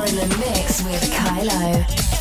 You're in the mix with Kailo.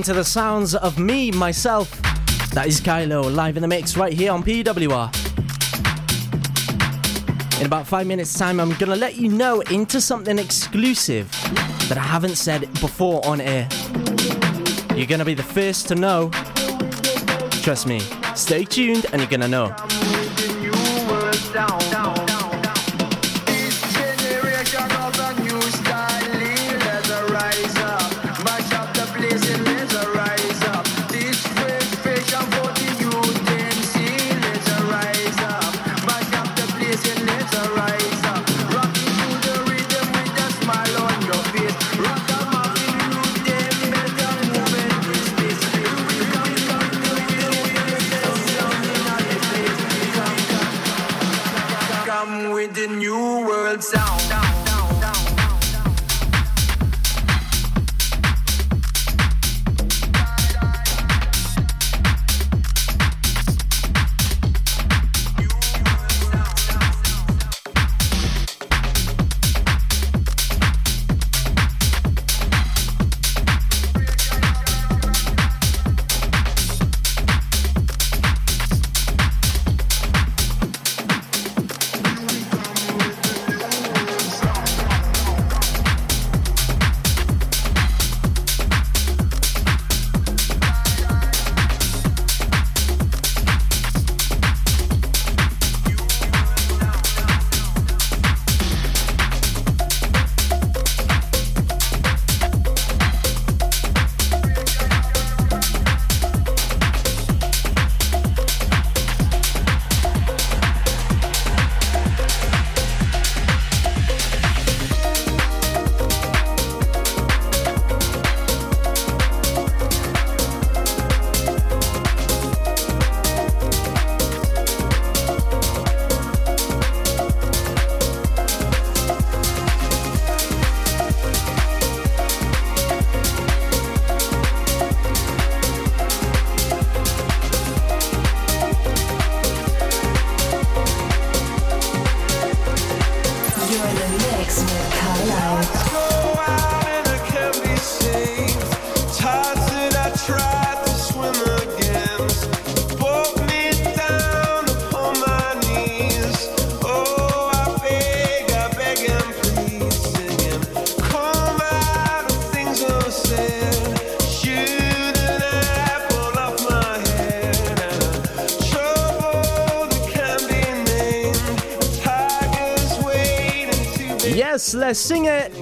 Locked into the sounds of me, myself. That is Kailo, live in the mix right here on PWR. In about five minutes' time, I'm gonna let you know into something exclusive that I haven't said before on air. You're gonna be the first to know. Trust me, stay tuned and you're gonna know. Let's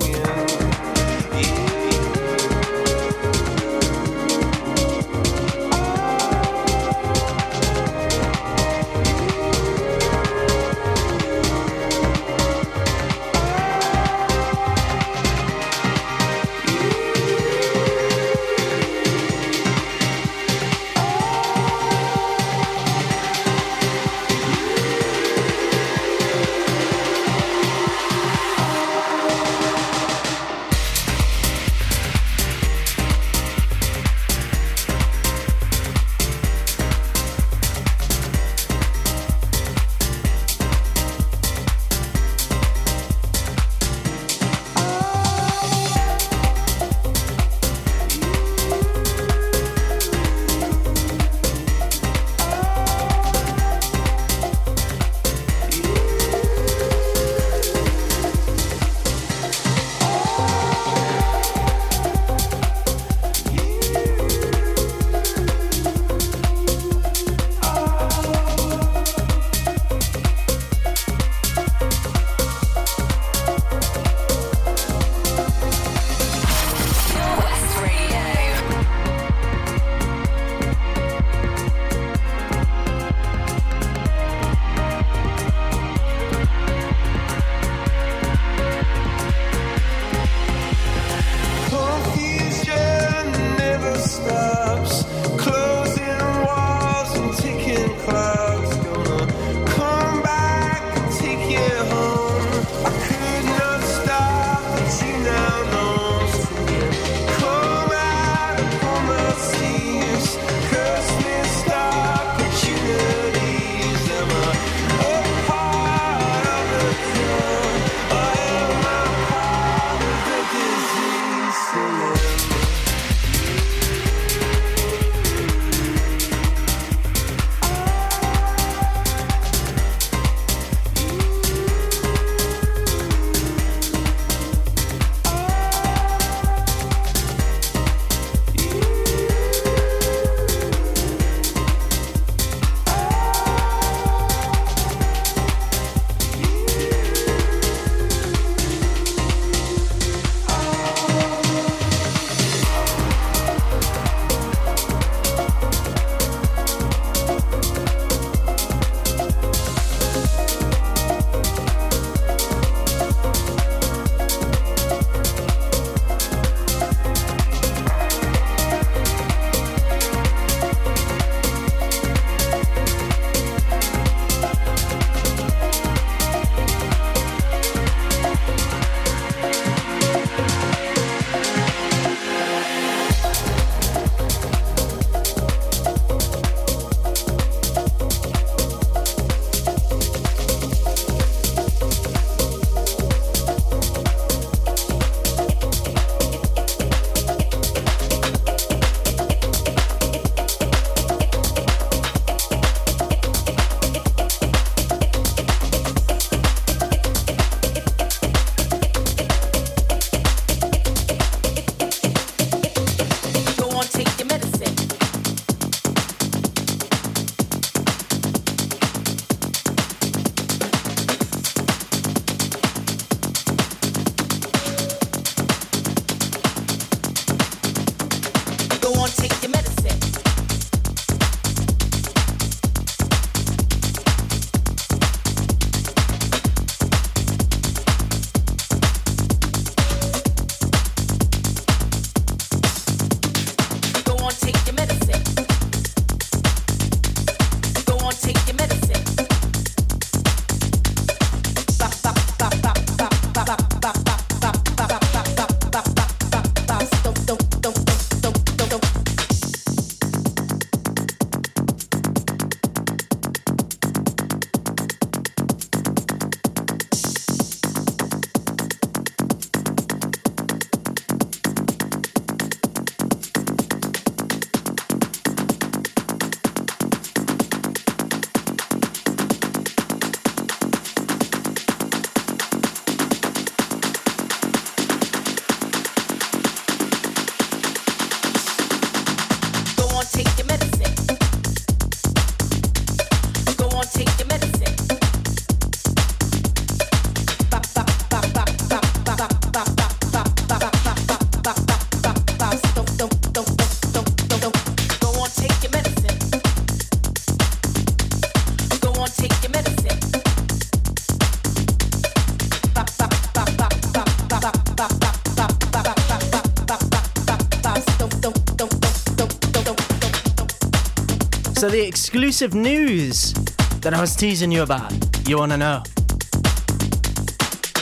The exclusive news that I was teasing you about, you want to know.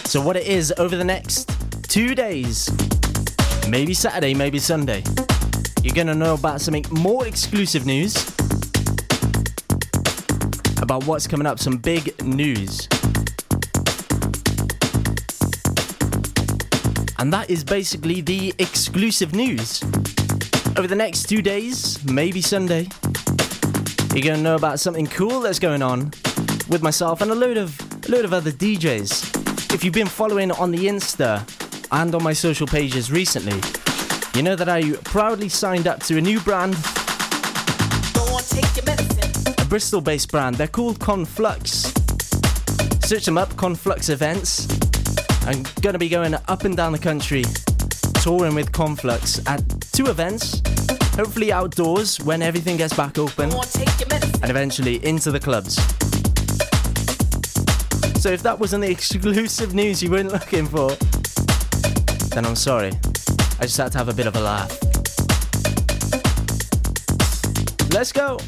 So, what it is over the next two days, maybe Saturday, maybe Sunday, you're going to know about something more exclusive news about what's coming up, some big news. And that is basically the exclusive news. Over the next two days, maybe Sunday, you're gonna know about something cool that's going on with myself and a load of a load of other DJs. If you've been following on the Insta and on my social pages recently, you know that I proudly signed up to a new brand. A Bristol based brand. They're called Conflux. Search them up, Conflux Events. I'm to be going up and down the country touring with Conflux at two events, hopefully outdoors when everything gets back open, and eventually into the clubs. So if that wasn't the exclusive news you weren't looking for, then I'm sorry. I just had to have a bit of a laugh. Let's go!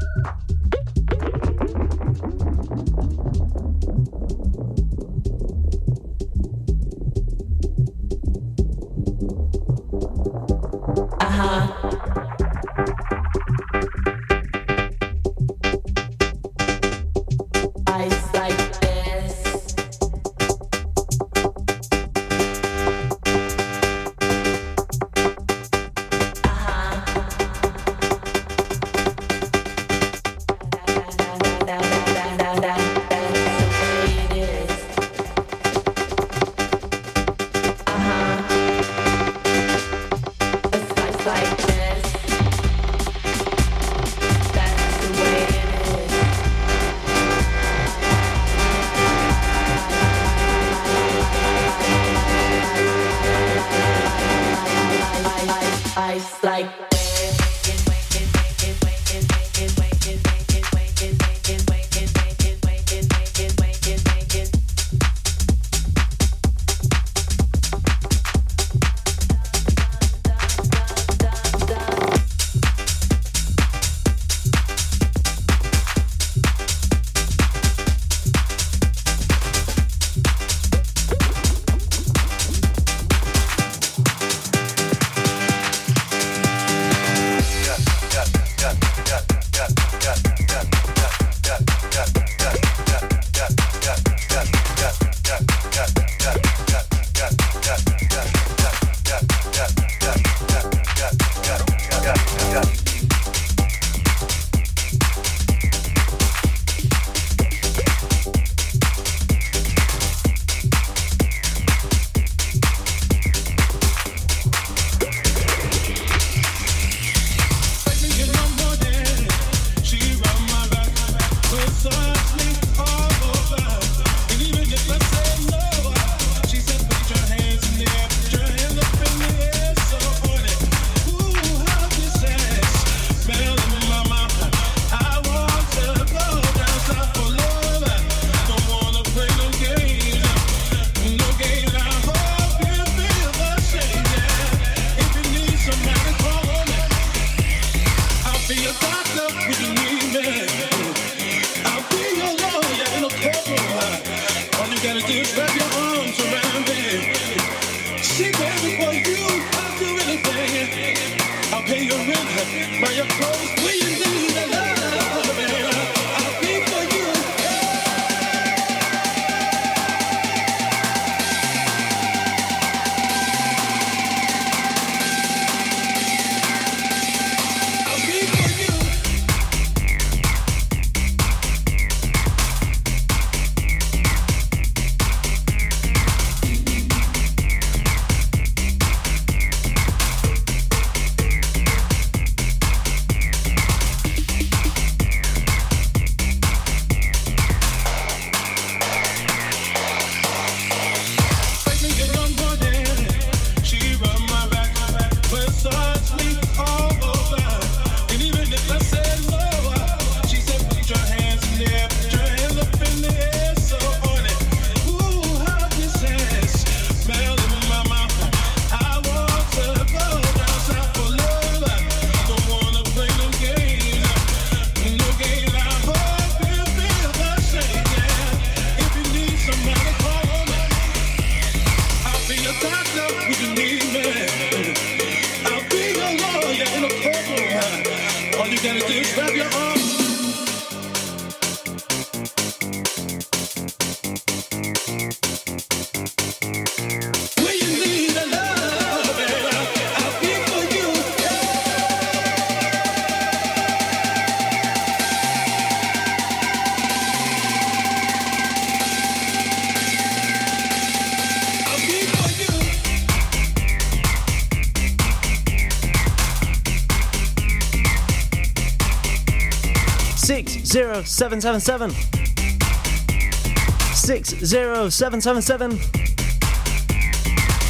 thank you 777 60777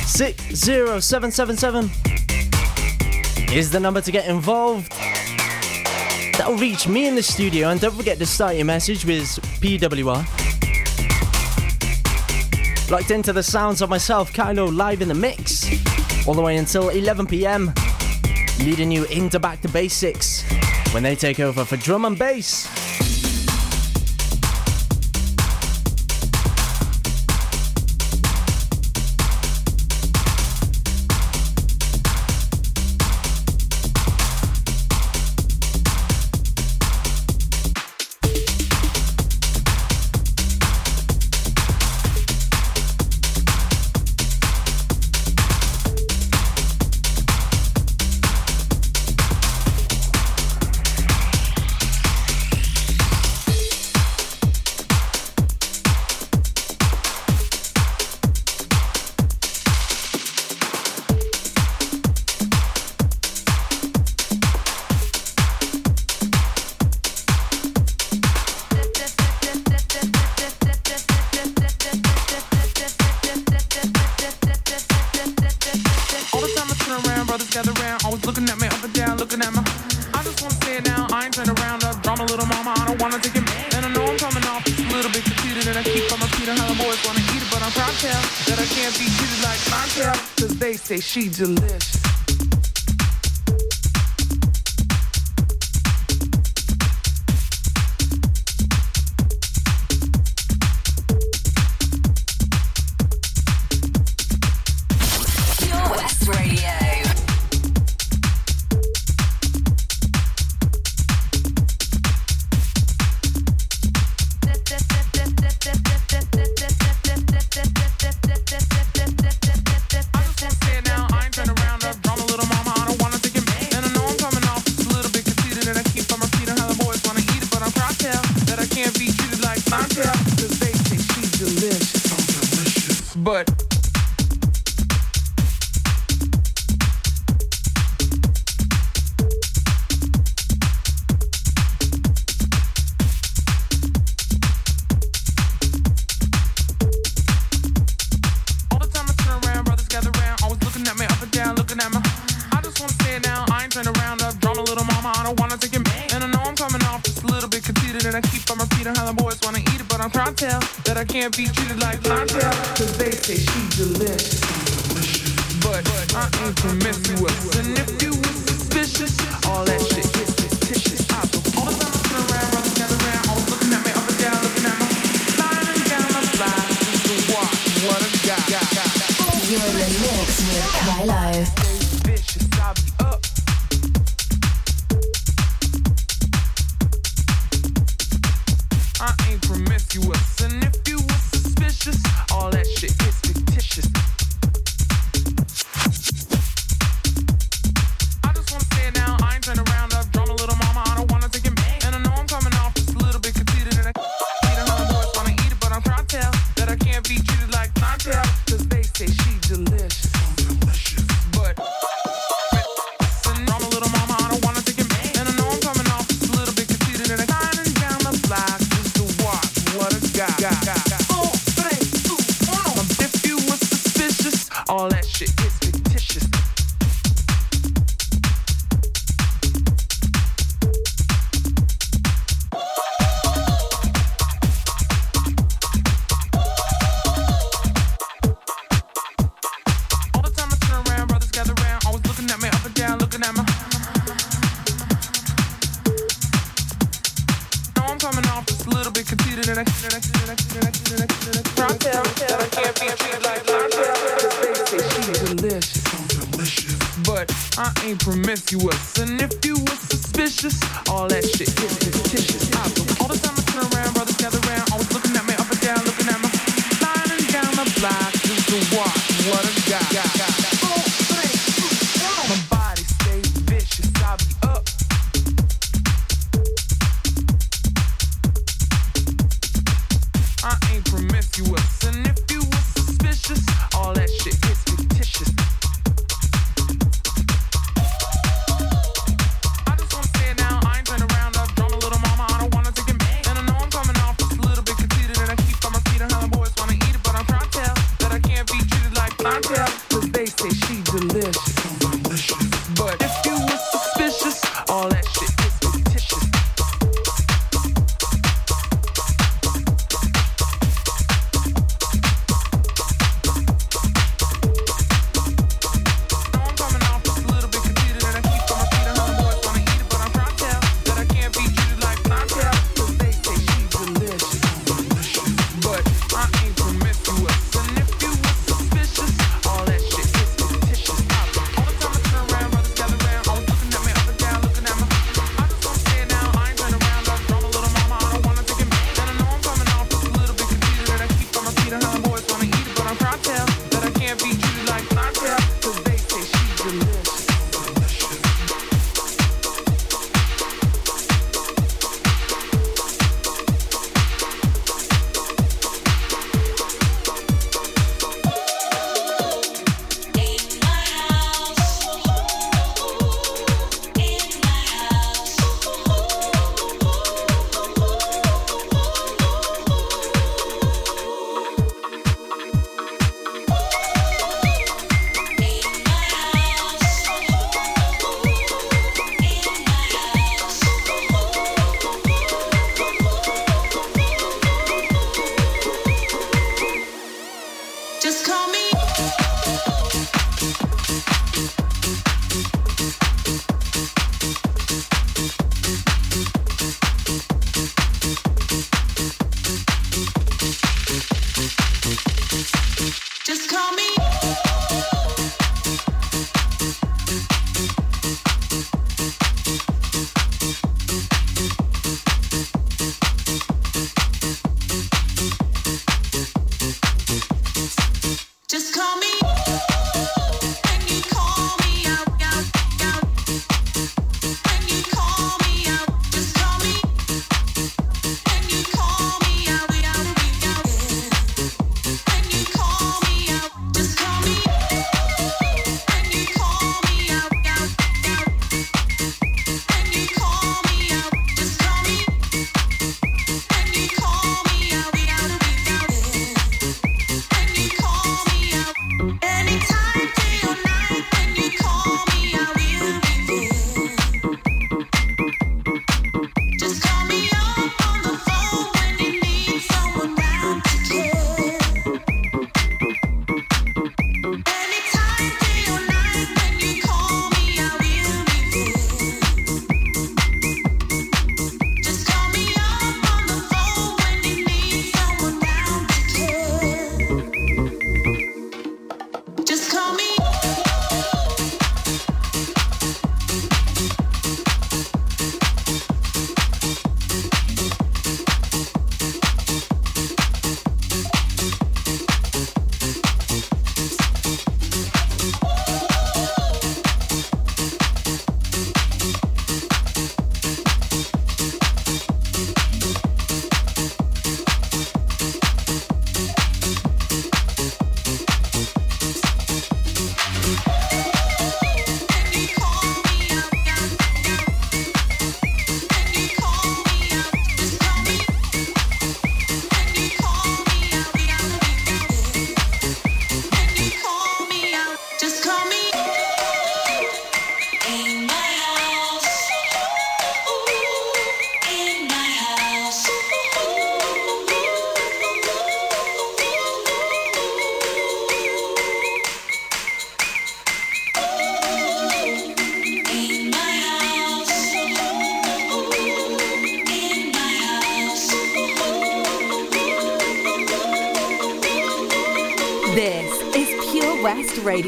60777 is the number to get involved. That'll reach me in the studio, and don't forget to start your message with PWR. Locked into the sounds of myself, Kailo, live in the mix, all the way until 11 pm, leading you into back to basics when they take over for drum and bass. She delicious. it now, I ain't turn around. I've a little mama, I don't wanna take it back. And I know I'm coming off just a little bit conceited, and I keep on repeating how the boys wanna eat it, but I'm trying to tell that I can't be treated like clientele. Cause they say she's delicious. But I ain't promiscuous, and if you were suspicious, all that shit all the time I turn around, run together around, always looking at me up and down, looking at me. Sliding down my slide, just to I got. You're in the mix with Kailo. I ain't promiscuous. And if you were suspicious, all that shit is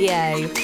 Radio.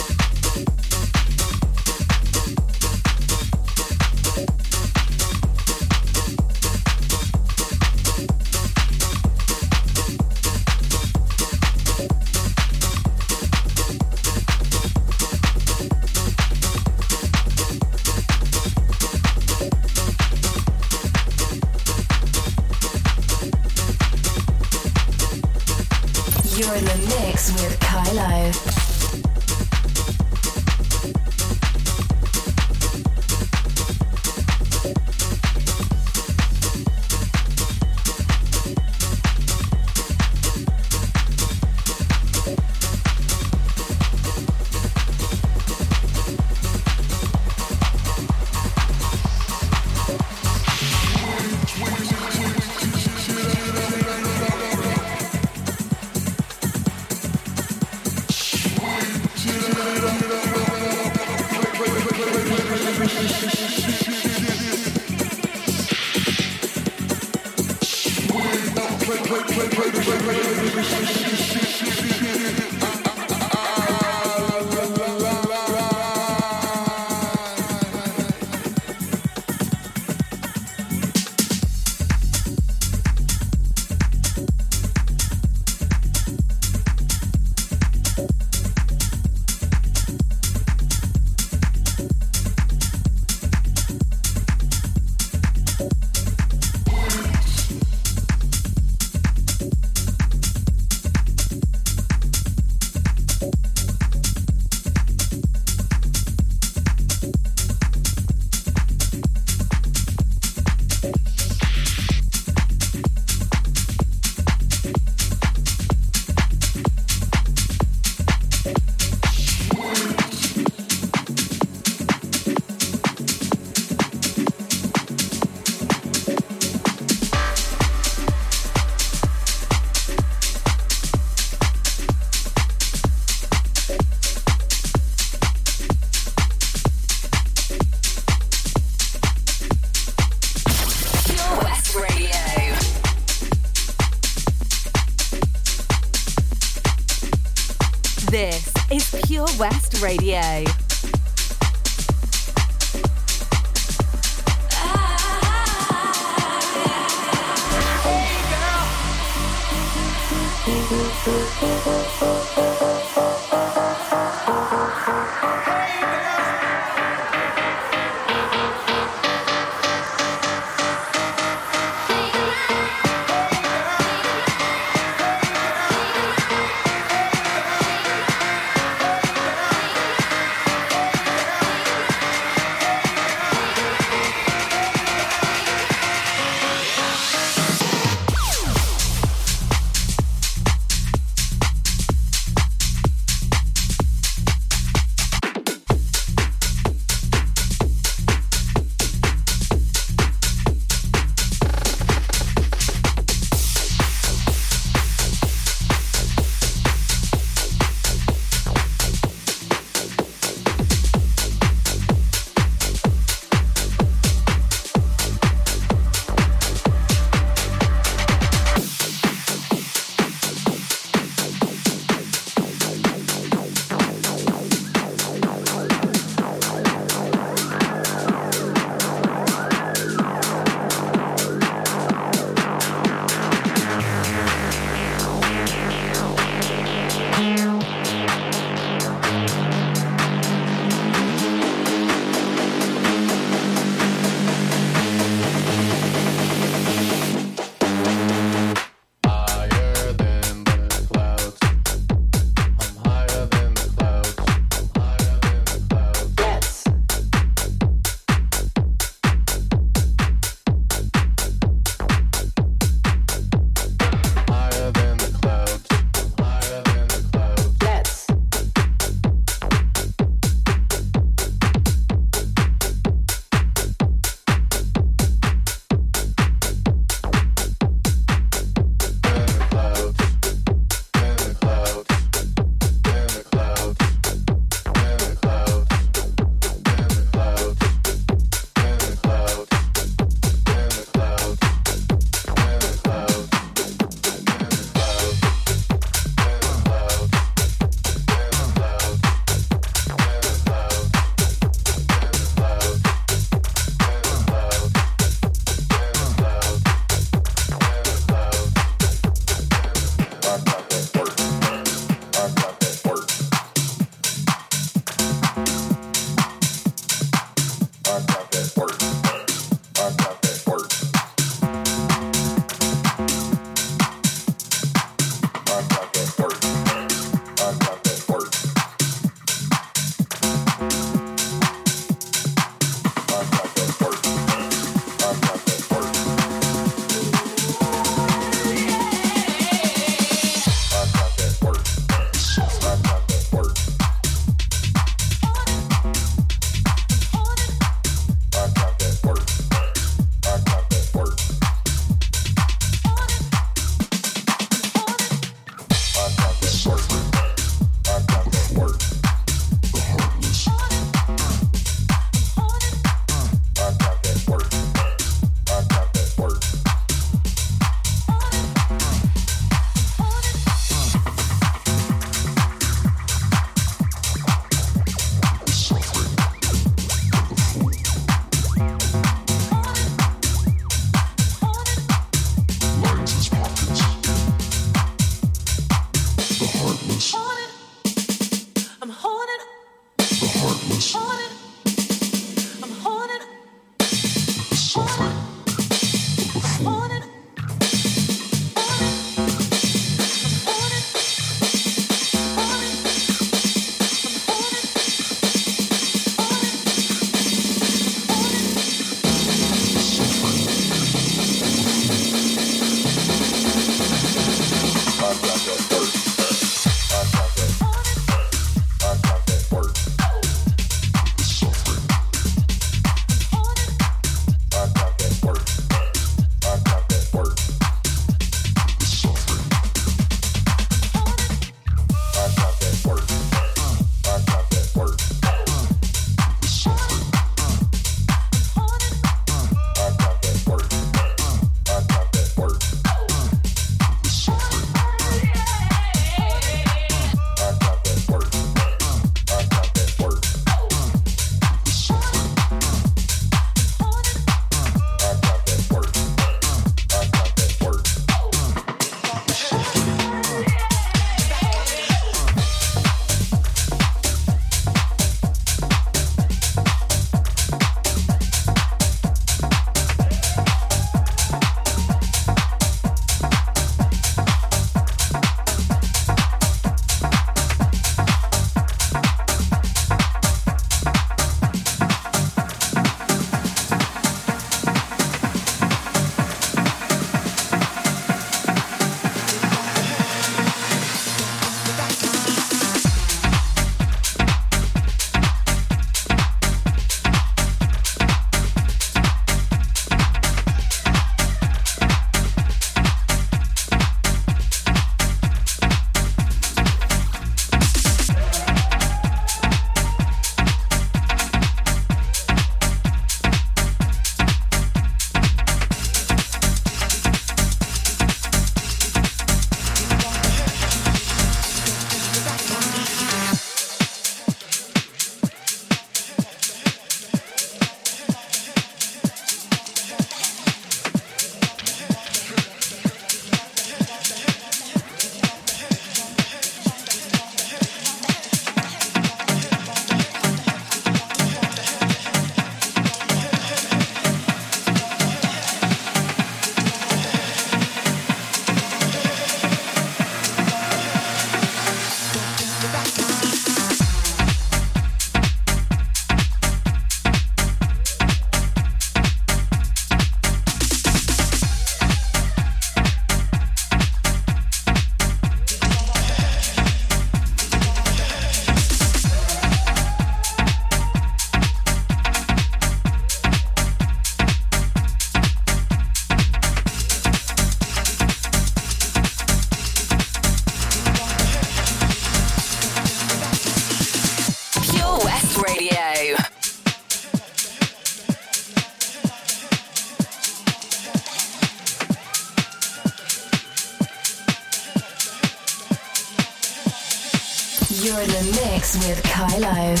The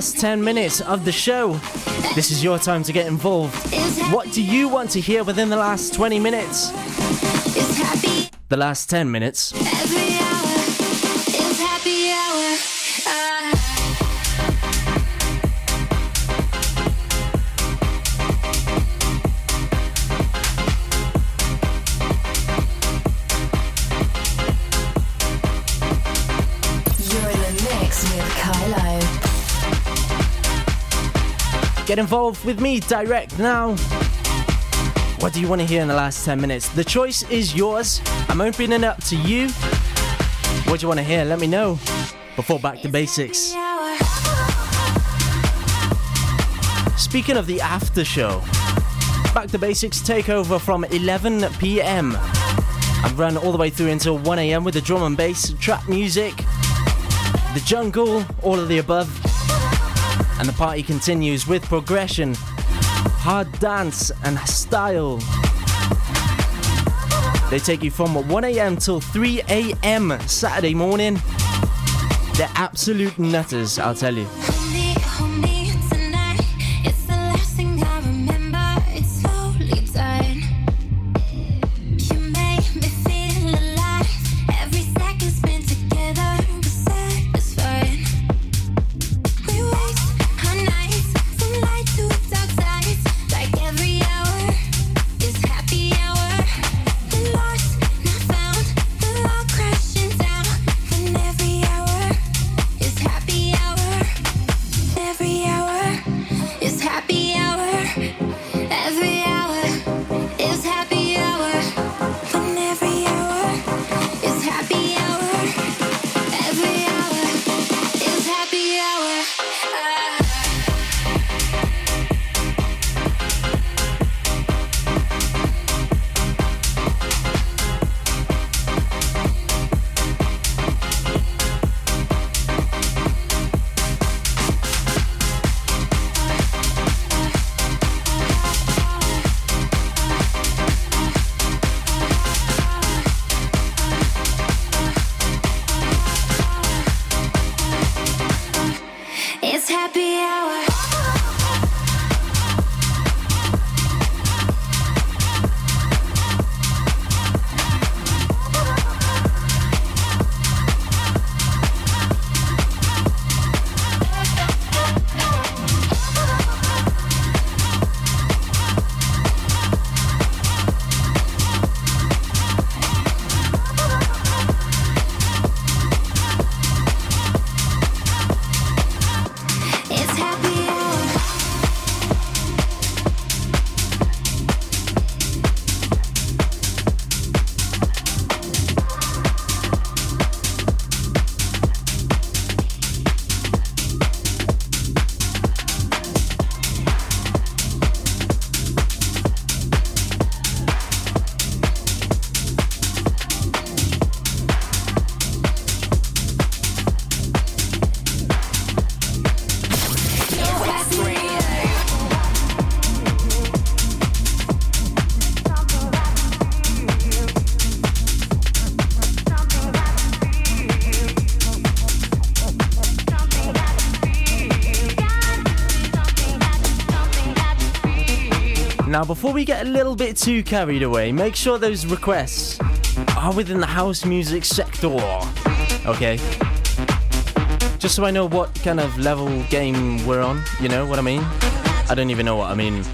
last 10 minutes of the show. This is your time to get involved. What do you want to hear within the last 20 minutes? The last 10 minutes. Involved with me direct now. What do you want to hear in the last 10 minutes? The choice is yours. I'm opening it up to you. What do you want to hear? Let me know. Before back to basics. Speaking of the after show, Back to Basics takeover from 11 p.m. and run all the way through until 1 a.m. with the drum and bass, trap music, the jungle, all of the above. And the party continues with progression, hard dance, and style. They take you from 1am till 3am Saturday morning. They're absolute nutters, I'll tell you. Before we get a little bit too carried away, make sure those requests are within the house music sector. Okay? Just so I know what kind of level game we're on, you know what I mean? I don't even know what I mean.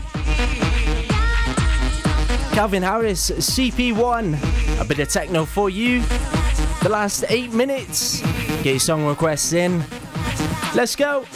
Calvin Harris, CP1, a bit of techno for you. The last eight minutes. Get your song requests in. Let's go.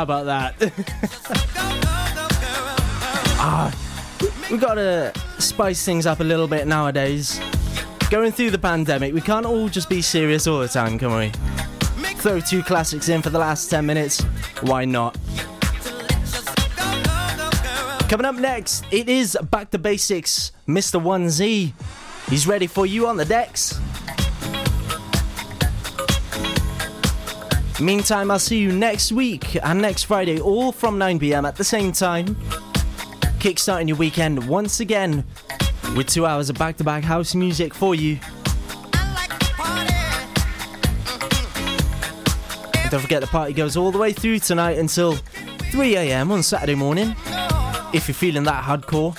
How about that? ah, we gotta spice things up a little bit nowadays. Going through the pandemic, we can't all just be serious all the time, can we? Throw two classics in for the last 10 minutes. Why not? Coming up next, it is Back to Basics, Mr. 1Z. He's ready for you on the decks. Meantime, I'll see you next week and next Friday, all from 9pm at the same time. Kickstarting your weekend once again with two hours of back to back house music for you. Don't forget the party goes all the way through tonight until 3am on Saturday morning. If you're feeling that hardcore.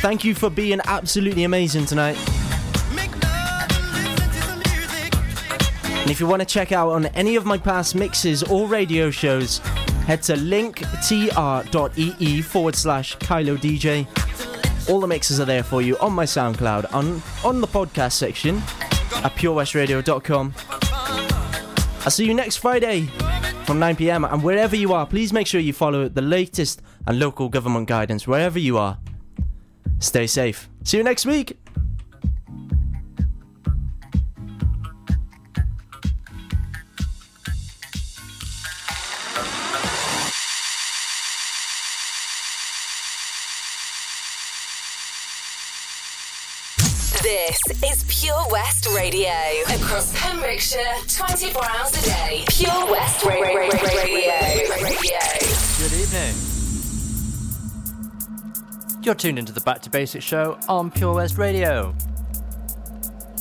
Thank you for being absolutely amazing tonight. And if you want to check out on any of my past mixes or radio shows, head to linktr.ee forward slash Kailo DJ. All the mixes are there for you on my SoundCloud, on, on the podcast section at purewestradio.com. I'll see you next Friday from 9pm, and wherever you are, please make sure you follow the latest and local government guidance wherever you are. Stay safe. See you next week. This is Pure West Radio. Across Pembrokeshire, 24 hours a day. Pure West Ra- Ra- Ra- Radio. Radio. Good evening. You're tuned into the Back to Basics show on Pure West Radio.